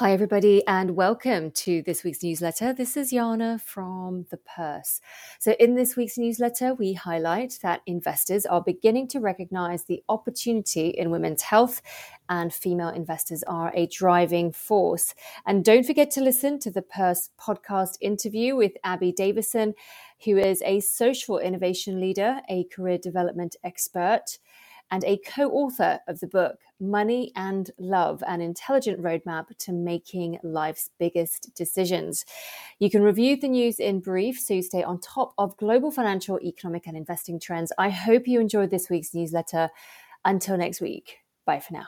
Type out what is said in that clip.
Hi, everybody, and welcome to this week's newsletter. This is Jana from The Purse. So, in this week's newsletter, we highlight that investors are beginning to recognize the opportunity in women's health, and female investors are a driving force. And don't forget to listen to the Purse podcast interview with Abby Davisson, who is a social innovation leader, a career development expert and a co author of the book Money and Love An Intelligent Roadmap to Making Life's Biggest Decisions. You can review the news in brief so you stay on top of global financial, economic, and investing trends. I hope you enjoyed this week's newsletter. Until next week, bye for now.